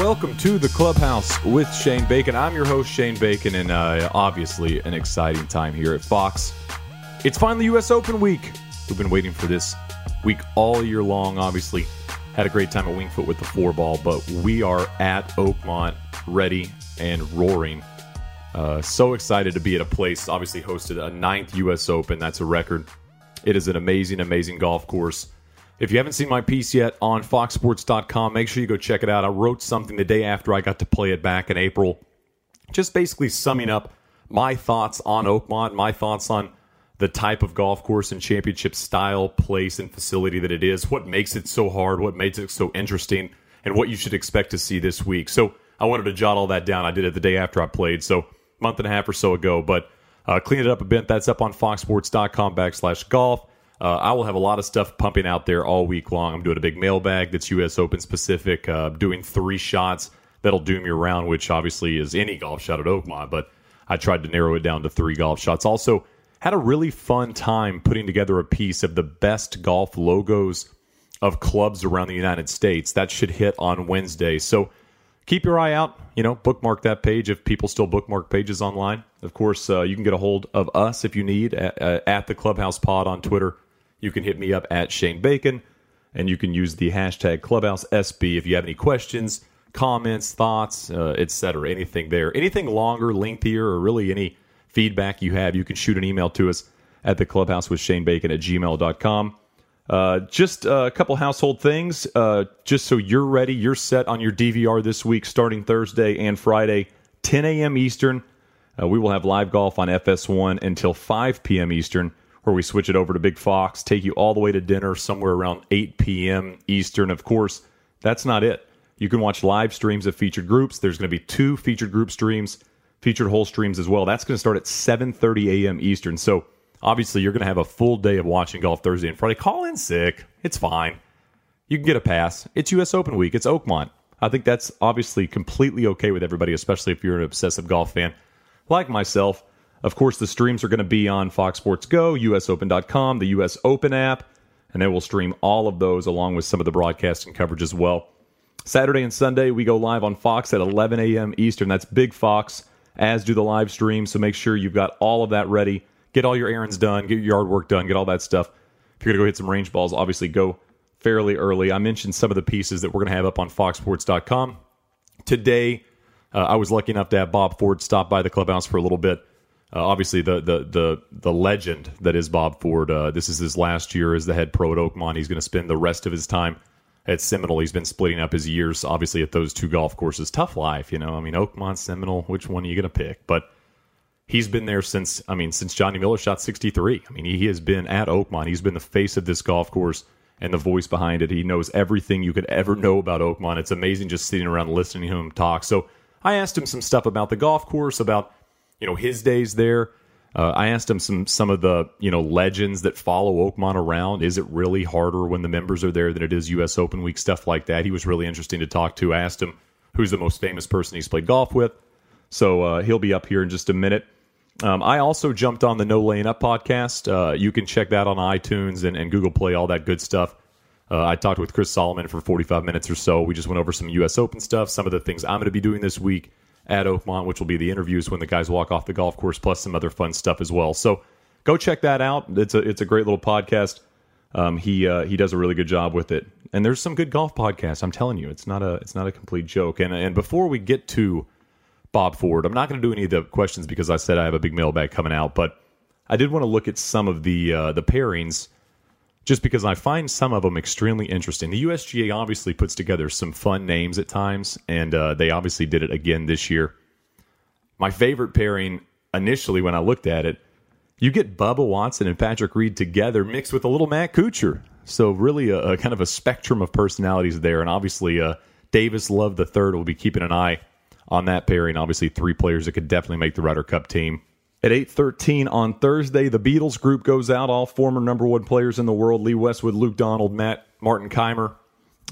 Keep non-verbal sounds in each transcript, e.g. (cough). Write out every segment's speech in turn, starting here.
welcome to the clubhouse with Shane Bacon. I'm your host, Shane Bacon, and uh, obviously an exciting time here at Fox. It's finally U.S. Open week. We've been waiting for this week all year long. Obviously, had a great time at Winged Foot with the four ball, but we are at Oakmont, ready and roaring. Uh, so excited to be at a place. Obviously, hosted a ninth U.S. Open. That's a record. It is an amazing, amazing golf course. If you haven't seen my piece yet on foxsports.com, make sure you go check it out. I wrote something the day after I got to play it back in April, just basically summing up my thoughts on Oakmont, my thoughts on the type of golf course and championship style, place, and facility that it is, what makes it so hard, what makes it so interesting, and what you should expect to see this week. So I wanted to jot all that down. I did it the day after I played, so month and a half or so ago, but uh, clean it up a bit. That's up on foxsports.com backslash golf. Uh, I will have a lot of stuff pumping out there all week long. I'm doing a big mailbag that's U.S. Open specific, uh, doing three shots that'll doom your round, which obviously is any golf shot at Oakmont, but I tried to narrow it down to three golf shots. Also, had a really fun time putting together a piece of the best golf logos of clubs around the United States. That should hit on Wednesday. So keep your eye out. You know, bookmark that page if people still bookmark pages online. Of course, uh, you can get a hold of us if you need at, uh, at the Clubhouse Pod on Twitter you can hit me up at Shane Bacon, and you can use the hashtag Clubhouse SB if you have any questions, comments, thoughts, uh, etc. Anything there, anything longer, lengthier, or really any feedback you have, you can shoot an email to us at the Clubhouse with Shane Bacon at gmail.com. Uh, just a couple household things, uh, just so you're ready, you're set on your DVR this week, starting Thursday and Friday, 10 a.m. Eastern. Uh, we will have live golf on FS1 until 5 p.m. Eastern where we switch it over to Big Fox, take you all the way to dinner somewhere around 8 p.m. Eastern. Of course, that's not it. You can watch live streams of featured groups. There's going to be two featured group streams, featured whole streams as well. That's going to start at 7:30 a.m. Eastern. So obviously, you're going to have a full day of watching golf Thursday and Friday. Call in sick. It's fine. You can get a pass. It's U.S. Open week. It's Oakmont. I think that's obviously completely okay with everybody, especially if you're an obsessive golf fan like myself. Of course, the streams are going to be on Fox Sports Go, USOpen.com, the US Open app, and then we'll stream all of those along with some of the broadcasting coverage as well. Saturday and Sunday, we go live on Fox at 11 a.m. Eastern. That's Big Fox, as do the live streams. So make sure you've got all of that ready. Get all your errands done, get your yard work done, get all that stuff. If you're going to go hit some range balls, obviously go fairly early. I mentioned some of the pieces that we're going to have up on foxsports.com. Today, uh, I was lucky enough to have Bob Ford stop by the clubhouse for a little bit uh, obviously, the, the the the legend that is Bob Ford. Uh, this is his last year as the head pro at Oakmont. He's going to spend the rest of his time at Seminole. He's been splitting up his years, obviously, at those two golf courses. Tough life, you know. I mean, Oakmont, Seminole. Which one are you going to pick? But he's been there since. I mean, since Johnny Miller shot 63. I mean, he, he has been at Oakmont. He's been the face of this golf course and the voice behind it. He knows everything you could ever know about Oakmont. It's amazing just sitting around listening to him talk. So I asked him some stuff about the golf course, about you know his days there. Uh, I asked him some some of the you know legends that follow Oakmont around. Is it really harder when the members are there than it is U.S. Open week stuff like that? He was really interesting to talk to. I asked him who's the most famous person he's played golf with. So uh, he'll be up here in just a minute. Um, I also jumped on the No Laying Up podcast. Uh, you can check that on iTunes and, and Google Play, all that good stuff. Uh, I talked with Chris Solomon for 45 minutes or so. We just went over some U.S. Open stuff, some of the things I'm going to be doing this week, at Oakmont, which will be the interviews when the guys walk off the golf course, plus some other fun stuff as well. So go check that out. It's a it's a great little podcast. Um, he uh, he does a really good job with it, and there's some good golf podcasts. I'm telling you, it's not a it's not a complete joke. And and before we get to Bob Ford, I'm not going to do any of the questions because I said I have a big mailbag coming out, but I did want to look at some of the uh, the pairings just because I find some of them extremely interesting. The USGA obviously puts together some fun names at times, and uh, they obviously did it again this year. My favorite pairing initially when I looked at it, you get Bubba Watson and Patrick Reed together mixed with a little Matt Kuchar. So really a, a kind of a spectrum of personalities there, and obviously uh, Davis Love the third will be keeping an eye on that pairing. Obviously, three players that could definitely make the Ryder Cup team. At 8:13 on Thursday, the Beatles group goes out. All former number one players in the world: Lee Westwood, Luke Donald, Matt, Martin Kaymer.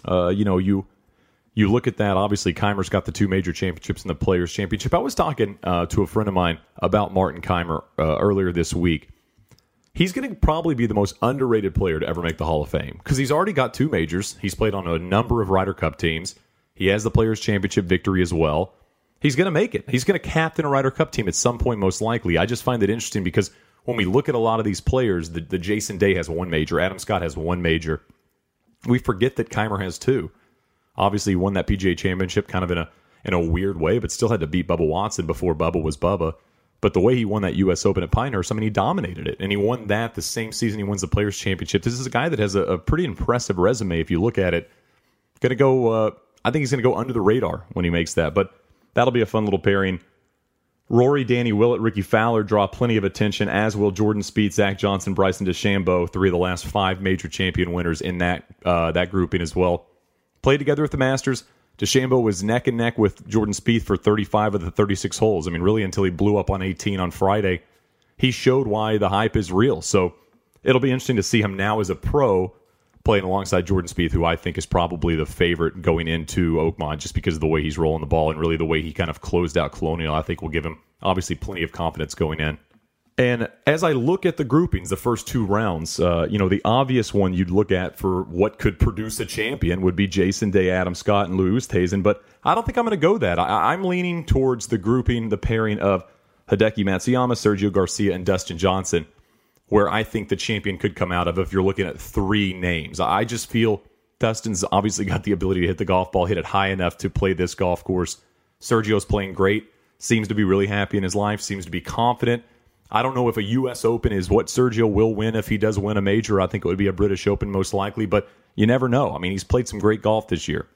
Uh, you know, you you look at that. Obviously, Kaymer's got the two major championships in the Players Championship. I was talking uh, to a friend of mine about Martin Kaymer uh, earlier this week. He's going to probably be the most underrated player to ever make the Hall of Fame because he's already got two majors. He's played on a number of Ryder Cup teams. He has the Players Championship victory as well. He's going to make it. He's going to captain a Ryder Cup team at some point, most likely. I just find it interesting because when we look at a lot of these players, the, the Jason Day has one major, Adam Scott has one major. We forget that Kaymer has two. Obviously, he won that PGA Championship kind of in a in a weird way, but still had to beat Bubba Watson before Bubba was Bubba. But the way he won that U.S. Open at Pinehurst, I mean, he dominated it, and he won that the same season he wins the Players Championship. This is a guy that has a, a pretty impressive resume if you look at it. Going to go. Uh, I think he's going to go under the radar when he makes that, but that'll be a fun little pairing. Rory, Danny Willett, Rickie Fowler draw plenty of attention, as will Jordan Spieth, Zach Johnson, Bryson DeChambeau, three of the last five major champion winners in that uh, that grouping as well. Played together at the Masters. DeChambeau was neck and neck with Jordan Spieth for 35 of the 36 holes. I mean, really until he blew up on 18 on Friday, he showed why the hype is real. So it'll be interesting to see him now as a pro playing alongside Jordan Spieth, who I think is probably the favorite going into Oakmont just because of the way he's rolling the ball and really the way he kind of closed out Colonial. I think will give him obviously plenty of confidence going in. And as I look at the groupings, the first two rounds, uh, you know, the obvious one you'd look at for what could produce a champion would be Jason Day, Adam Scott, and Louis Oosthuizen. But I don't think I'm going to go that. I, am leaning towards the grouping, the pairing of Hideki Matsuyama, Sergio Garcia, and Dustin Johnson, where I think the champion could come out of if you're looking at three names. I just feel Dustin's obviously got the ability to hit the golf ball, hit it high enough to play this golf course. Sergio's playing great, seems to be really happy in his life, seems to be confident I don't know if a U.S. Open is what Sergio will win if he does win a major. I think it would be a British Open most likely, but you never know. I mean, he's played some great golf this year.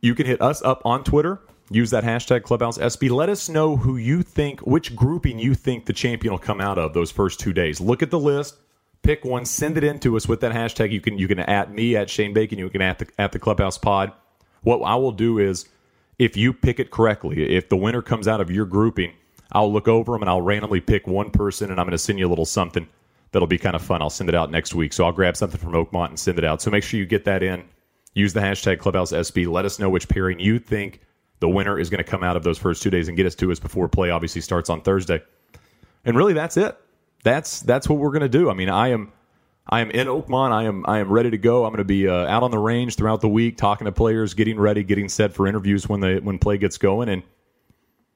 You can hit us up on Twitter. Use that hashtag Clubhouse SB. Let us know who you think, which grouping you think the champion will come out of those first two days. Look at the list, pick one, send it in to us with that hashtag. You can you can at me at Shane Bacon. You can at the at the Clubhouse Pod. What I will do is, if you pick it correctly, if the winner comes out of your grouping I'll look over them and I'll randomly pick one person and I'm going to send you a little something that'll be kind of fun. I'll send it out next week. So I'll grab something from Oakmont and send it out. So make sure you get that in. Use the hashtag Clubhouse SB. Let us know which pairing you think the winner is going to come out of those first two days and get us to us before play obviously starts on Thursday. And really, that's it. That's that's what we're going to do. I mean, I am I am in Oakmont. I am I am ready to go. I'm going to be uh, out on the range throughout the week, talking to players, getting ready, getting set for interviews when the when play gets going, and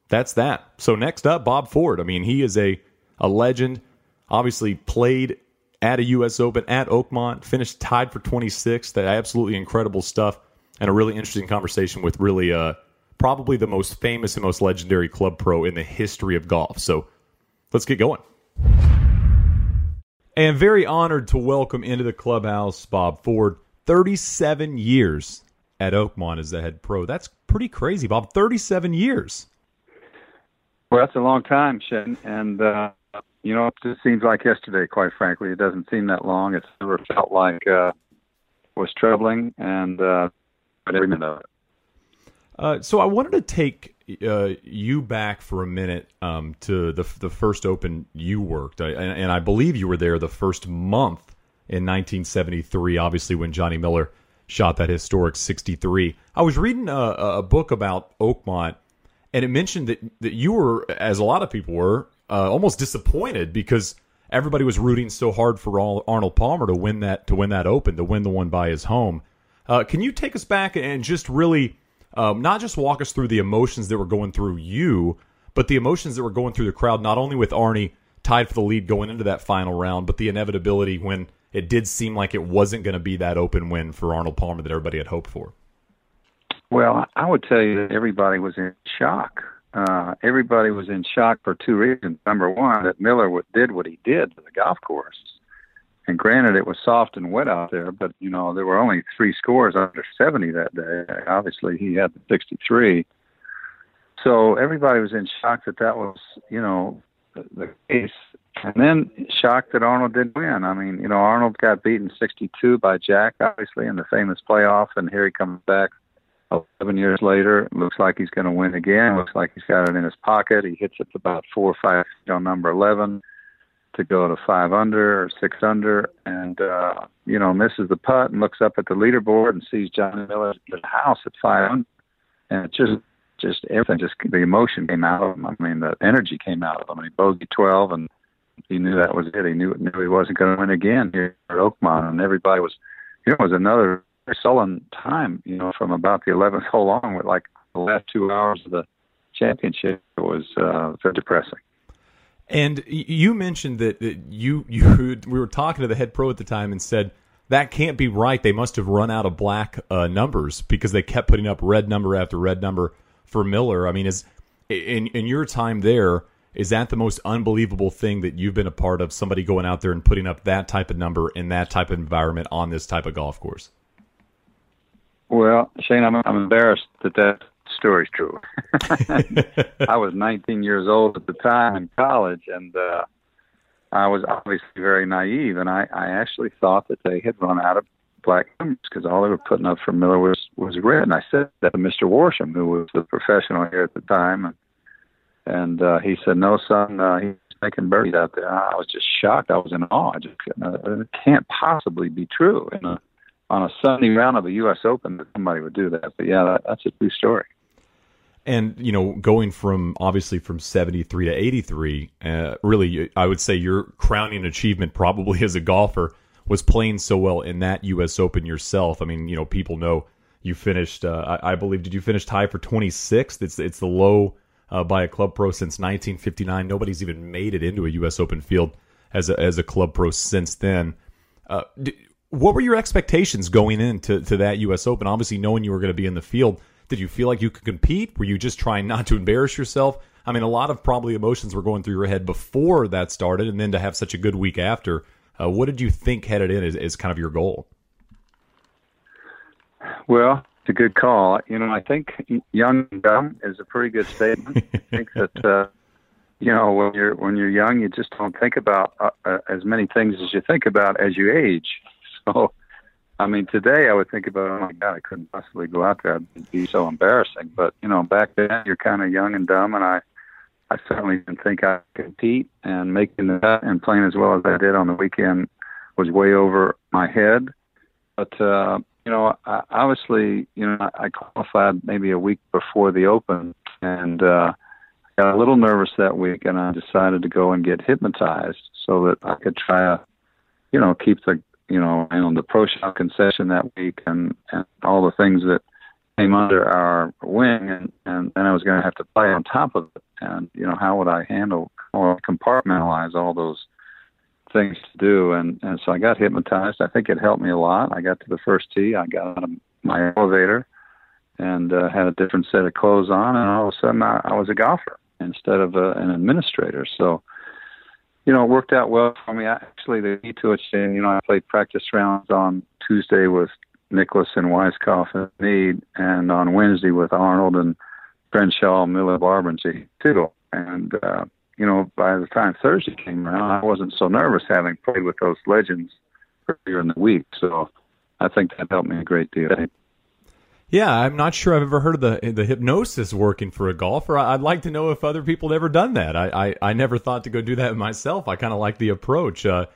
that's that. So next up, Bob Ford. I mean, he is a a legend. Obviously, played at a U.S. Open at Oakmont, finished tied for 26th. That absolutely incredible stuff, and a really interesting conversation with really uh, probably the most famous and most legendary club pro in the history of golf. So let's get going. And very honored to welcome into the clubhouse Bob Ford. 37 years at Oakmont as the head pro. That's pretty crazy, Bob. 37 years. Well, that's a long time, Shane, and uh, you know, it just seems like yesterday. Quite frankly, it doesn't seem that long. It's never felt like uh, was troubling, and uh, every minute of it. Uh, so I wanted to take uh, you back for a minute um, to the the first Open you worked, I, and, and, I believe you were there the first month in 1973. Obviously, when Johnny Miller shot that historic 63. I was reading a, a book about Oakmont and it mentioned that that you were, as a lot of people were, uh, almost disappointed because everybody was rooting so hard for Arnold Palmer to win that to win that Open, to win the one by his home. Uh, can you take us back and just really um, not just walk us through the emotions that were going through you, but the emotions that were going through the crowd, not only with Arnie tied for the lead going into that final round, but the inevitability when it did seem like it wasn't going to be that open win for Arnold Palmer that everybody had hoped for. Well, I would tell you that everybody was in shock. Uh, everybody was in shock for two reasons. Number one, that Miller did what he did to the golf course. And granted, it was soft and wet out there, but you know there were only three scores under 70 that day. Obviously, he had the 63. So everybody was in shock that that was, you know, the, case. And then shocked that Arnold didn't win. I mean, you know, Arnold got beaten 62 by Jack, obviously, in the famous playoff, and here he comes back 11 years later, looks like he's going to win again. Looks like he's got it in his pocket. He hits it about four or five on number 11 to go to five under or six under, and uh, you know misses the putt and looks up at the leaderboard and sees Johnny Miller at the house at five under, and it just just everything just the emotion came out of him. I mean the energy came out of him. He bogeyed 12 and he knew that was it. He knew knew he wasn't going to win again here at Oakmont, and everybody was. You know, it was another sullen time, you know, from about the 11th hole on with like the last two hours of the championship was uh, very depressing. And you mentioned that, that you (laughs) you we were talking to the head pro at the time and said that can't be right. They must have run out of black uh, numbers because they kept putting up red number after red number for Miller. I mean, is in in your time there, is that the most unbelievable thing that you've been a part of? Somebody going out there and putting up that type of number in that type of environment on this type of golf course. Well, Shane, I'm I'm embarrassed that that story's true. (laughs) I was 19 years old at the time in college, and uh, I was obviously very naive, and I, I actually thought that they had run out of black numbers because all they were putting up for Miller was was red. And I said that to Mr. Worsham, who was the professional here at the time, and and uh, he said, "No, son, uh, he's making birdies out there." I was just shocked. I was in awe. I just uh, it can't possibly be true. In a, on a Sunday round of a U.S. Open, that somebody would do that. But yeah, that, that's a true story. And you know, going from obviously from seventy three to eighty three, uh, really, I would say your crowning achievement probably (laughs) as a golfer was playing so well in that U.S. Open yourself. I mean, you know, people know you finished. Uh, I, I, believe did you finish tied for twenty sixth? It's it's the low uh, by a club pro since nineteen fifty nine. Nobody's even made it into a U.S. Open field as a as a club pro since then. Uh, what were your expectations going into to that U.S. Open? Obviously, knowing you were going to be in the field did you feel like you could compete? Were you just trying not to embarrass yourself? I mean, a lot of probably emotions were going through your head before that started, and then to have such a good week after. Uh, what did you think headed in as, as kind of your goal? Well, it's a good call. You know, I think young and dumb is a pretty good statement. I (laughs) think that uh, you know when you're when you're young, you just don't think about uh, uh, as many things as you think about as you age. (laughs) So I mean, today I would think about, oh my God, I couldn't possibly go out there. It'd be so embarrassing. But you know, back then you're kind of young and dumb, and I, I certainly didn't think I could compete. And making the cut and playing as well as I did on the weekend was way over my head. But uh, you know, I, obviously, you know, I, qualified maybe a week before the Open, and uh, I got a little nervous that week, and I decided to go and get hypnotized so that I could try to, you know, keep the you know, and on the pro shop concession that week and, and all the things that came under our wing and, and then I was going to have to play on top of it. And, you know, how would I handle or compartmentalize all those things to do? And, and so I got hypnotized. I think it helped me a lot. I got to the first tee. I got out of my elevator and uh, had a different set of clothes on. And all of a sudden I, I was a golfer instead of a, an administrator. So, you know, it worked out well for me. Actually, the key to it, Shane, you know, I played practice rounds on Tuesday with Nicklaus and Weiskopf and Mead, and on Wednesday with Arnold and Crenshaw, Miller, Barber, and J. Tittle. And, uh, you know, by the time Thursday came around, I wasn't so nervous having played with those legends earlier in the week. So I think that helped me a great deal. Yeah, I'm not sure I've ever heard of the the hypnosis working for a golfer. I'd like to know if other people had ever done that. I, I, I never thought to go do that myself. I kind of like the approach. Uh,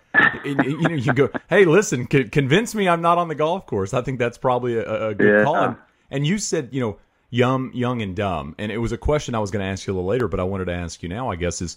you know, you go, hey, listen, c- convince me I'm not on the golf course. I think that's probably a, a good yeah. call. And, and you said, you know, young, young and dumb, and it was a question I was going to ask you a little later, but I wanted to ask you now. I guess is,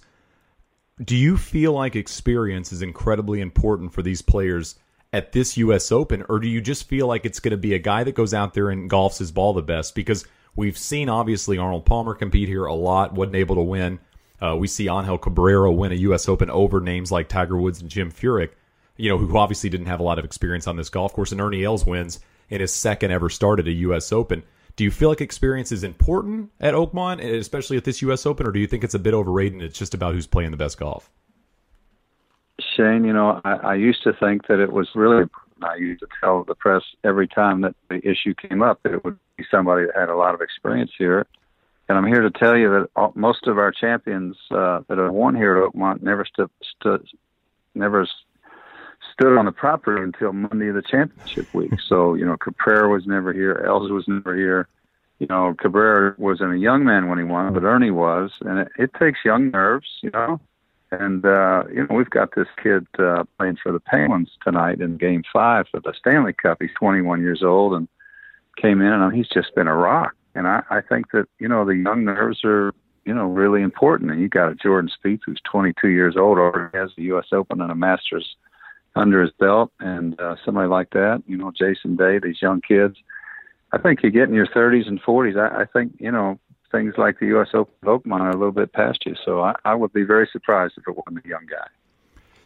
do you feel like experience is incredibly important for these players? At this U.S. Open, or do you just feel like it's going to be a guy that goes out there and golfs his ball the best? Because we've seen obviously Arnold Palmer compete here a lot, wasn't able to win. Uh, we see Angel Cabrera win a U.S. Open over names like Tiger Woods and Jim Furyk, you know, who obviously didn't have a lot of experience on this golf course. And Ernie Els wins in his second ever start at a U.S. Open. Do you feel like experience is important at Oakmont, especially at this U.S. Open, or do you think it's a bit overrated and it's just about who's playing the best golf? Shane, you know, I, I used to think that it was really I used to tell the press every time that the issue came up that it would be somebody that had a lot of experience here. And I'm here to tell you that all, most of our champions uh, that have won here at Oakmont never stood, stood never stood on the property until Monday of the championship week. So, you know, Cabrera was never here, Els was never here. You know, Cabrera wasn't a young man when he won, but Ernie was. And it, it takes young nerves, you know. And uh, you know, we've got this kid uh, playing for the Penguins tonight in Game Five for the Stanley Cup. He's 21 years old and came in, and he's just been a rock. And I, I think that you know the young nerves are you know really important. And you got a Jordan Spieth who's 22 years old, already has the U.S. Open and a Masters under his belt, and uh, somebody like that, you know, Jason Day, these young kids. I think you get in your 30s and 40s. I, I think you know things like the U.S. Open Oakmont are a little bit past you. So I, I would be very surprised if it wasn't a young guy.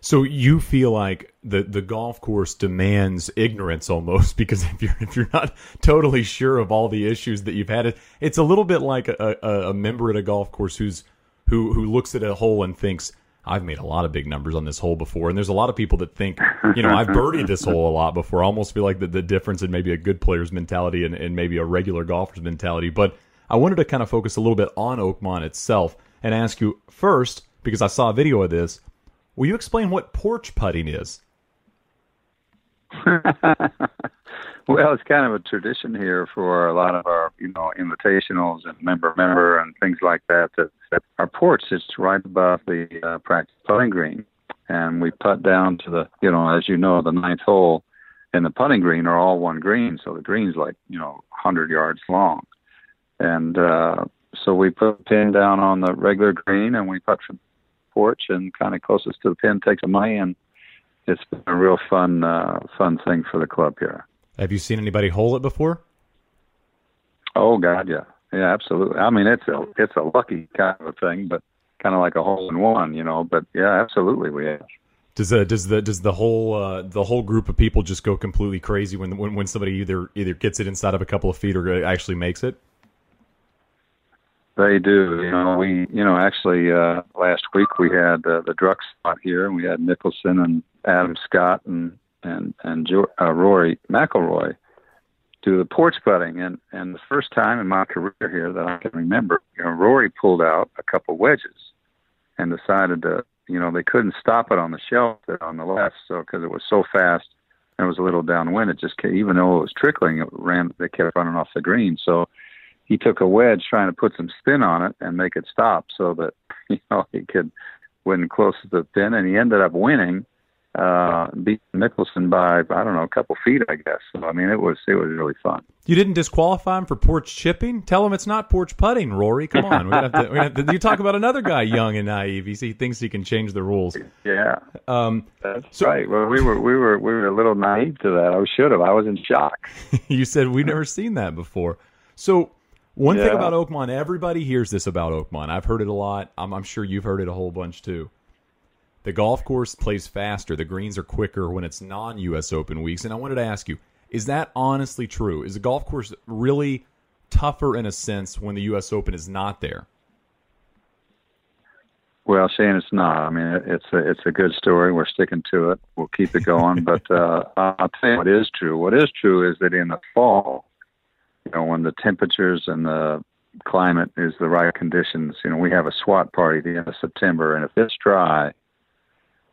So you feel like the the golf course demands ignorance almost (laughs) because if you're if you're not totally sure of all the issues that you've had, it it's a little bit like a, a, a member at a golf course who's who who looks at a hole and thinks I've made a lot of big numbers on this hole before, and there's a lot of people that think, you know, I've birdied this hole a lot before. I almost feel like the, the difference in maybe a good player's mentality and, and maybe a regular golfer's mentality. But I wanted to kind of focus a little bit on Oakmont itself and ask you first, because I saw a video of this, will you explain what porch putting is? (laughs) well, it's kind of a tradition here for a lot of our, you know, invitationals and member member and things like that. That, that our porch is right above the uh, practice putting green, and we putt down to the, you know, as you know, the ninth hole and the putting green are all one green, so the green's like, you know, 100 yards long, and uh, so we put a pin down on the regular green, and we putt from the porch, and kind of closest to the pin takes a money and it's been a real fun uh, fun thing for the club here. Have you seen anybody hole it before? Oh God, yeah, yeah, absolutely. I mean, it's a it's a lucky kind of a thing, but kind of like a hole in one, you know. But yeah, absolutely, we have. Does the does the does the whole uh, the whole group of people just go completely crazy when when when somebody either either gets it inside of a couple of feet or actually makes it? They do. You know, we you know actually uh, last week we had uh, the Drux spot here, and we had Mickelson and Adam Scott and and and uh, Rory McIlroy do the porch putting, and and the first time in my career here that I can remember, you know, Rory pulled out a couple wedges and decided to, you know, they couldn't stop it on the shelf on the left, so because it was so fast and it was a little downwind, it just even though it was trickling, it ran. They kept running off the green, so he took a wedge trying to put some spin on it and make it stop so that (laughs) you know he could win close to the pin, and he ended up winning uh, beat Mickelson by I don't know a couple feet, I guess. So I mean, it was it was really fun. You didn't disqualify him for porch chipping. Tell him it's not porch putting, Rory. Come on, we have to, we have to, you talk about another guy young and naive. He, he thinks he can change the rules. Yeah, um, that's so, right. Well, we were we were we were a little naive to that. I should have. I was in shock. (laughs) you said we've never seen that before. So. One yeah. thing about Oakmont, everybody hears this about Oakmont. I've heard it a lot. I'm, I'm sure you've heard it a whole bunch too the golf course plays faster. The greens are quicker when it's non US Open weeks. And I wanted to ask you, is that honestly true? Is the golf course really tougher in a sense when the US Open is not there? Well, Shane, it's not. I mean, it's a it's a good story. We're sticking to it. We'll keep it going. but uh, (laughs) I'll tell you what is true. What is true is that in the fall, you know, when the temperatures and the climate is the right conditions, you know, we have a SWAT party the end of September, and if it's dry,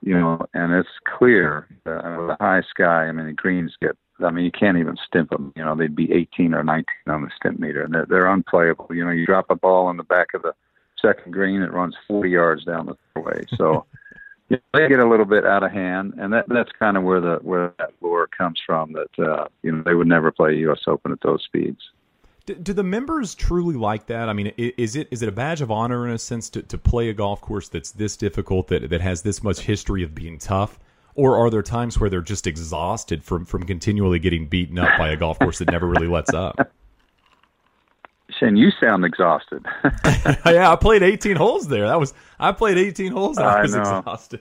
you know, and it's clear uh, the high sky. I mean, the greens get. I mean, you can't even stimp them. You know, they'd be 18 or 19 on the stimp meter, and they're, they're unplayable. You know, you drop a ball in the back of the second green, it runs 40 yards down the fairway. So (laughs) you know, they get a little bit out of hand, and that that's kind of where the where that lure comes from. That uh, you know they would never play U.S. Open at those speeds. Do, do, the members truly like that? I mean, is it is it a badge of honor in a sense to, to play a golf course that's this difficult that that has this much history of being tough? Or are there times where they're just exhausted from from continually getting beaten up by a golf course that never really lets up? (laughs) Shane, you sound exhausted. (laughs) yeah, I played 18 holes there. That was I played 18 holes and I, I was know. exhausted.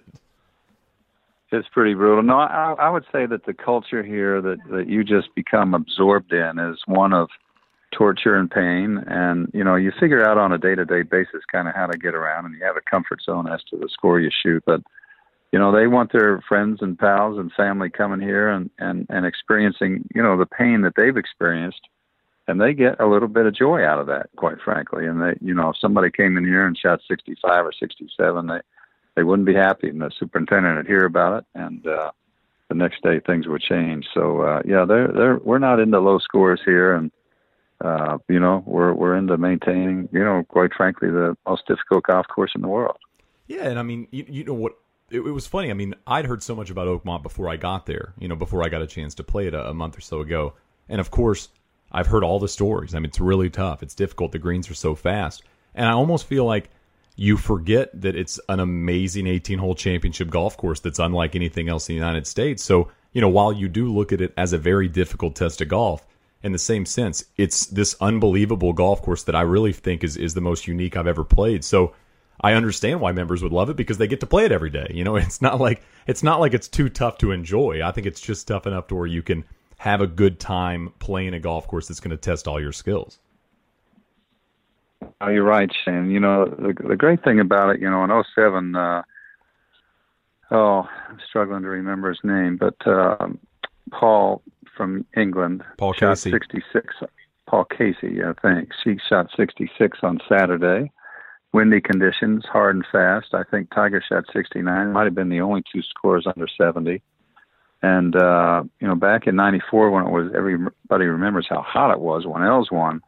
It's pretty brutal. No, I, I would say that the culture here that that you just become absorbed in is one of torture and pain and you know you figure out on a day to day basis kind of how to get around and you have a comfort zone as to the score you shoot but you know they want their friends and pals and family coming here and and and experiencing you know the pain that they've experienced and they get a little bit of joy out of that quite frankly and they you know if somebody came in here and shot 65 or 67 they they wouldn't be happy and the superintendent would hear about it and uh the next day things would change so uh yeah they're they're we're not into low scores here and uh, you know, we're we're into maintaining, you know, quite frankly, the most difficult golf course in the world. Yeah, and I mean, you, you know what? It, it, was funny. I mean, I'd heard so much about Oakmont before I got there. You know, before I got a chance to play it a, a month or so ago, and of course, I've heard all the stories. I mean, it's really tough. It's difficult. The greens are so fast, and I almost feel like you forget that it's an amazing 18 hole championship golf course that's unlike anything else in the United States. So, you know, while you do look at it as a very difficult test of golf, in the same sense, it's this unbelievable golf course that I really think is, is the most unique I've ever played. So I understand why members would love it because they get to play it every day. You know, (laughs) it's not like it's not like it's too tough to enjoy. I think it's just tough enough to where you can have a good time playing a golf course that's going to test all your skills. Oh, you're right, Shane. You know, the, the great thing about it, you know, in 07, uh, oh, I'm struggling to remember his name, but uh, Paul from England Paul shot Casey. 66. Paul Casey, I think. He shot 66 on Saturday. Windy conditions, hard and fast. I think Tiger shot 69. Might have been the only two scores under 70. And uh, you know, back in '94, when it was everybody remembers how hot it was when Els won.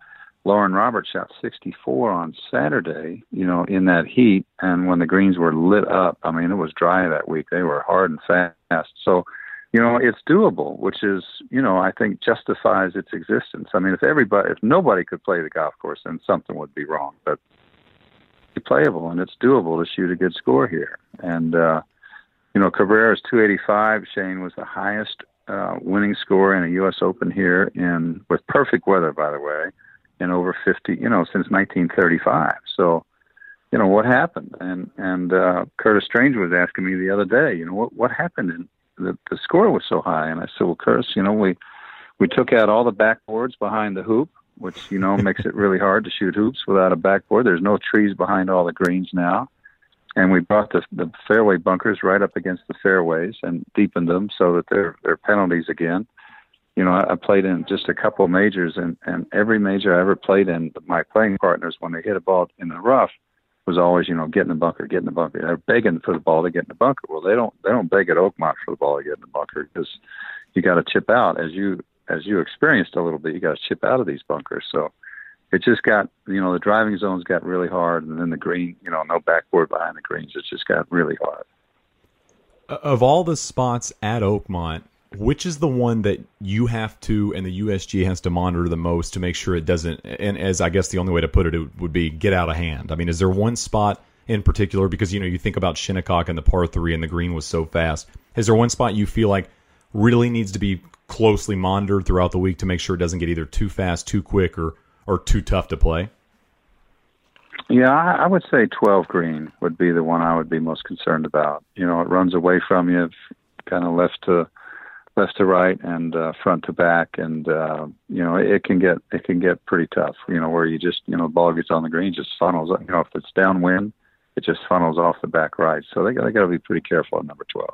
Loren Roberts shot 64 on Saturday, you know, in that heat, and when the greens were lit up, I mean, it was dry that week. They were hard and fast. So, you know, it's doable, which is, you know, I think justifies its existence. I mean, if everybody, if nobody could play the golf course, then something would be wrong. But it's playable and it's doable to shoot a good score here. And uh, you know, Cabrera's 285, Shane, was the highest uh, winning score in a U.S. Open here in with perfect weather, by the way, in over 50, you know, since 1935. So, you know, what happened? And and uh, Curtis Strange was asking me the other day, you know, what what happened? And the the score was so high, and I said, well, Curtis, you know, we we took out all the backboards behind the hoop, which you know makes it really hard to shoot hoops without a backboard. There's no trees behind all the greens now and we brought the, the fairway bunkers right up against the fairways and deepened them so that they're they're penalties again. You know, I, I played in just a couple majors, and and every major I ever played in, my playing partners when they hit a ball in the rough was always, you know, get in the bunker, get in the bunker. They're begging for the ball to get in the bunker. Well, they don't they don't beg at Oakmont for the ball to get in the bunker because you got to chip out as you as you experienced a little bit. You got to chip out of these bunkers. So it just got you know the driving zones got really hard, and then the green, you know, no backboard behind the greens. It just got really hard. Uh, of all the spots at Oakmont, which is the one that you have to and the USG has to monitor the most to make sure it doesn't? And as I guess the only way to put it, it would be get out of hand. I mean, is there one spot in particular because you know you think about Shinnecock and the par three and the green was so fast? Is there one spot you feel like really needs to be closely monitored throughout the week to make sure it doesn't get either too fast, too quick, or or too tough to play? Yeah, I, I would say 12 green would be the one I would be most concerned about. You know, it runs away from you, kind of left to left to right and uh, front to back, and uh, you know it can get it can get pretty tough. You know, where you just you know the ball gets on the green, just funnels. You know, if it's downwind, it just funnels off the back right. So they they got to be pretty careful at number 12.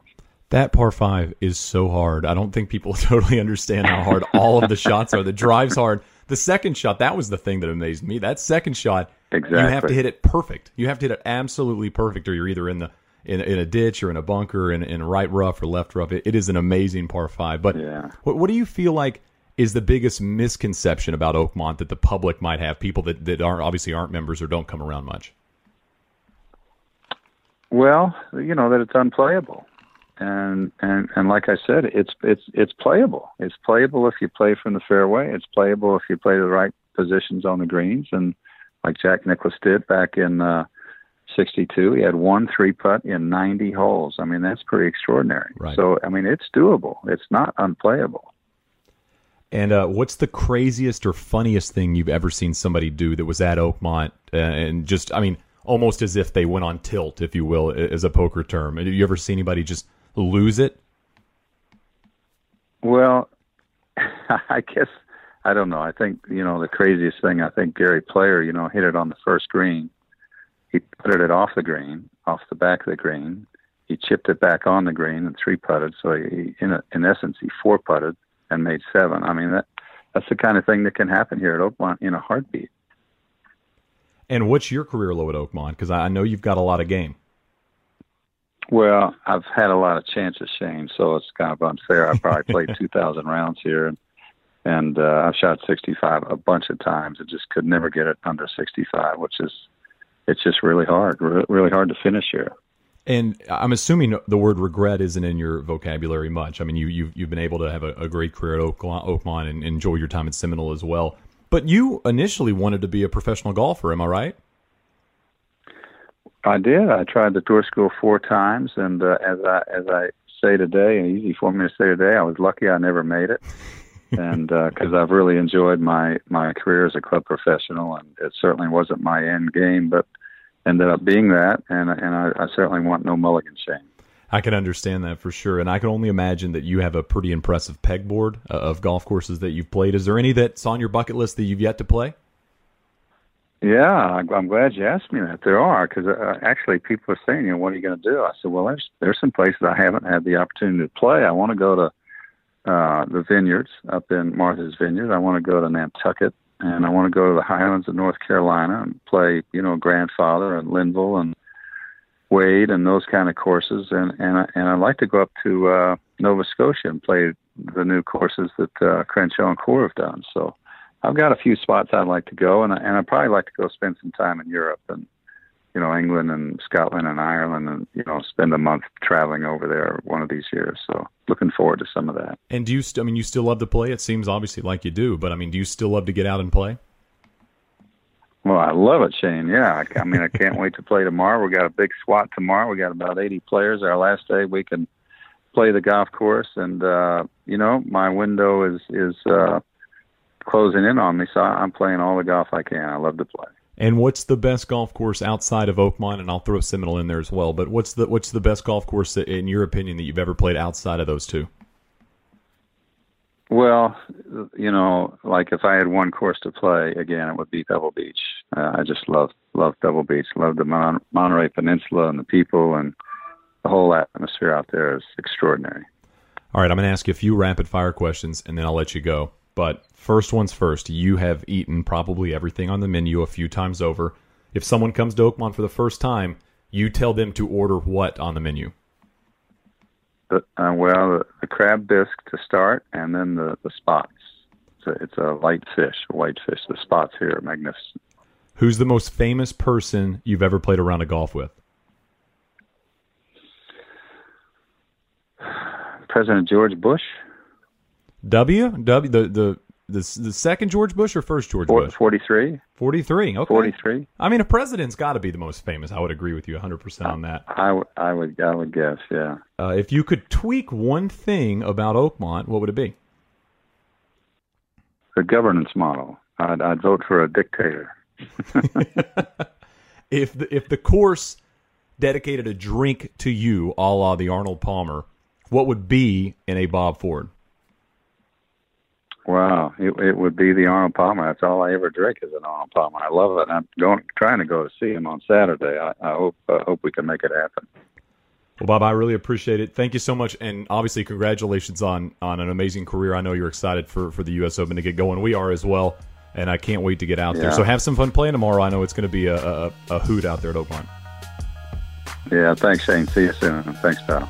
That par five is so hard. I don't think people (laughs) totally understand how hard all of the shots are. The drive's hard. The second shot, that was the thing that amazed me. That second shot, exactly. you have to hit it perfect. You have to hit it absolutely perfect, or you're either in the in, in a ditch or in a bunker, in, in right rough or left rough. It, it is an amazing par five. But yeah. what, what do you feel like is the biggest misconception about Oakmont that the public might have? People that, that aren't obviously aren't members or don't come around much. Well, you know that it's unplayable and and and like I said, it's it's it's playable. It's playable if you play from the fairway. It's playable if you play the right positions on the greens, and like Jack Nicklaus did back in uh, '62, he had one three putt in 90 holes. I mean, that's pretty extraordinary. Right. So I mean, it's doable. It's not unplayable. And uh, what's the craziest or funniest thing you've ever seen somebody do that was at Oakmont? Uh, and just, I mean, almost as if they went on tilt, if you will, as a poker term. Have you ever seen anybody just lose it? Well, (laughs) I guess I don't know. I think you know the craziest thing. I think Gary Player, you know, hit it on the first green. He putted it off the green, off the back of the green. He chipped it back on the green and three putted. So he, in a, in essence, he four putted and made seven. I mean that that's the kind of thing that can happen here at Oakmont in a heartbeat. And what's your career low at Oakmont? Because I know you've got a lot of game. Well, I've had a lot of chances, Shane, so it's kind of unfair. I probably (laughs) played 2,000 rounds here, and, and uh, I've shot 65 a bunch of times. and just could never get it under 65, which is it's just really hard, really hard to finish here. And I'm assuming the word regret isn't in your vocabulary much. I mean, you you've, you've been able to have a, a great career at Oakmont and enjoy your time at Seminole as well. But you initially wanted to be a professional golfer, am I right? I did. I tried the tour school four times, and uh, as I as I say today, and easy for me to say today, I was lucky I never made it, (laughs) and because uh, I've really enjoyed my my career as a club professional, and it certainly wasn't my end game, but ended up being that, and and I, I certainly want no mulligan Shane. I can understand that for sure, and I can only imagine that you have a pretty impressive pegboard uh, of golf courses that you've played. Is there any that's on your bucket list that you've yet to play? Yeah, I'm glad you asked me that. There are because uh, actually people are saying, you know, what are you going to do? I said, well, there's there's some places I haven't had the opportunity to play. I want to go to uh, the vineyards up in Martha's Vineyard. I want to go to Nantucket, and I want to go to the Highlands of North Carolina and play, you know, Grandfather and Linville and Wade and those kind of courses. And and and I'd like to go up to uh, Nova Scotia and play the new courses that uh, Crenshaw and Coore have done. So I've got a few spots I'd like to go, and I, and I'd probably like to go spend some time in Europe and you know England and Scotland and Ireland, and you know spend a month traveling over there one of these years. So looking forward to some of that. And do you? St- I mean, you still love to play. It seems obviously like you do, but I mean, do you still love to get out and play? Well, I love it, Shane. Yeah, I, I mean, I can't (laughs) wait to play tomorrow. We got a big SWAT tomorrow. We got about 80 players. Our last day, we can play the golf course, and uh, you know, my window is is uh, closing in on me, so I'm playing all the golf I can. I love to play. And what's the best golf course outside of Oakmont? And I'll throw Seminole in there as well. But what's the what's the best golf course that, in your opinion, that you've ever played outside of those two? Well, you know, like if I had one course to play again, it would be Pebble Beach. Uh, I just love love Pebble Beach. Love the Mon- Monterey Peninsula and the people and the whole atmosphere out there is extraordinary. All right, I'm going to ask you a few rapid fire questions, and then I'll let you go. But first one's first. You have eaten probably everything on the menu a few times over. If someone comes to Oakmont for the first time, you tell them to order what on the menu? The, uh, well, the, crab bisque to start, and then the, the spots. It's a, it's a light fish, a white fish. The spots here are magnificent. Who's the most famous person you've ever played around a round of golf with? President George Bush. W W the the the, the second George Bush or first George Bush? 43. 43. Okay. 43. I mean, a president's got to be the most famous. I would agree with you 100% on that. I, I would I would guess, yeah. Uh, if you could tweak one thing about Oakmont, what would it be? The governance model. I'd, I'd vote for a dictator. (laughs) if the, if the course dedicated a drink to you, a la the Arnold Palmer, what would be in a Bob Ford? Wow, it, it would be the Arnold Palmer. That's all I ever drink is an Arnold Palmer. I love it. I'm going, trying to go to see him on Saturday. I, I hope, uh, hope we can make it happen. Well, Bob, I really appreciate it. Thank you so much, and obviously, congratulations on on an amazing career. I know you're excited for for the U.S. Open to get going. We are as well, and I can't wait to get out yeah. there. So have some fun playing tomorrow. I know it's going to be a, a, a hoot out there at Oakmont. Yeah, thanks, Shane. See you soon. Thanks, pal.